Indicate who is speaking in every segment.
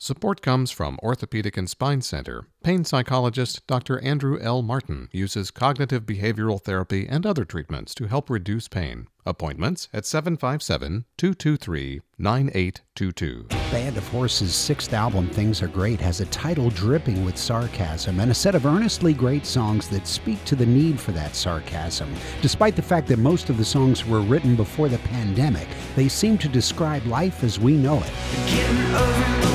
Speaker 1: Support comes from Orthopedic and Spine Center. Pain psychologist Dr. Andrew L. Martin uses cognitive behavioral therapy and other treatments to help reduce pain. Appointments at 757 223 9822.
Speaker 2: Band of Horses' sixth album, Things Are Great, has a title dripping with sarcasm and a set of earnestly great songs that speak to the need for that sarcasm. Despite the fact that most of the songs were written before the pandemic, they seem to describe life as we know it.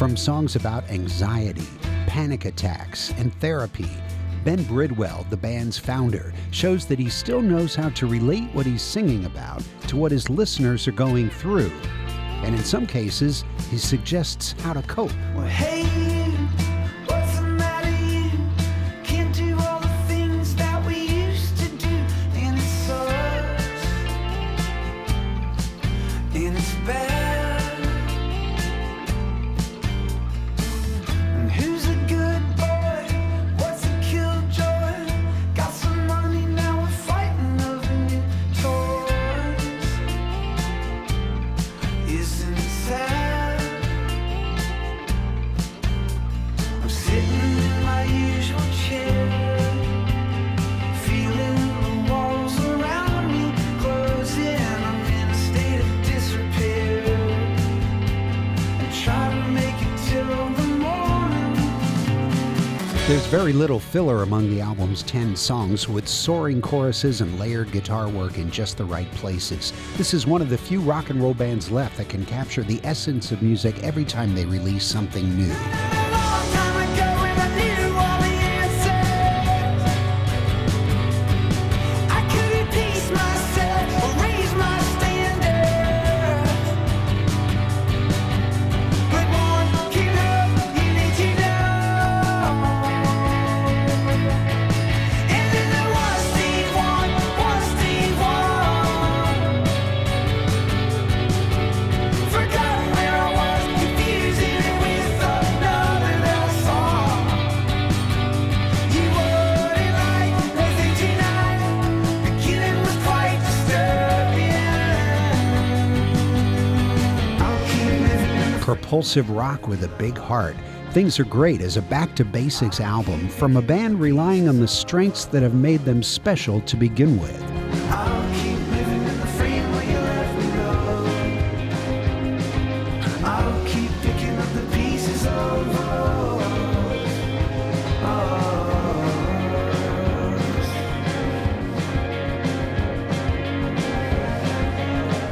Speaker 2: From songs about anxiety, panic attacks, and therapy, Ben Bridwell, the band's founder, shows that he still knows how to relate what he's singing about to what his listeners are going through. And in some cases, he suggests how to cope. Well, hey. Isn't There's very little filler among the album's 10 songs, with soaring choruses and layered guitar work in just the right places. This is one of the few rock and roll bands left that can capture the essence of music every time they release something new. Propulsive rock with a big heart. Things Are Great is a back to basics album from a band relying on the strengths that have made them special to begin with.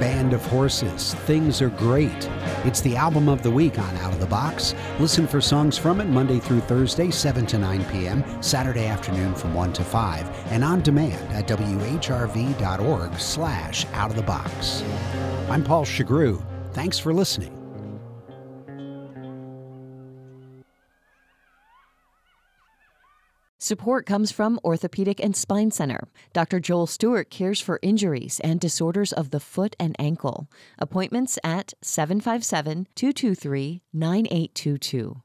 Speaker 2: Band of Horses, Things Are Great. It's the album of the week on Out of the Box. Listen for songs from it Monday through Thursday, 7 to 9 p.m., Saturday afternoon from 1 to 5, and on demand at whrv.org slash out of the box. I'm Paul Shugrue. Thanks for listening.
Speaker 3: Support comes from Orthopedic and Spine Center. Dr. Joel Stewart cares for injuries and disorders of the foot and ankle. Appointments at 757 223 9822.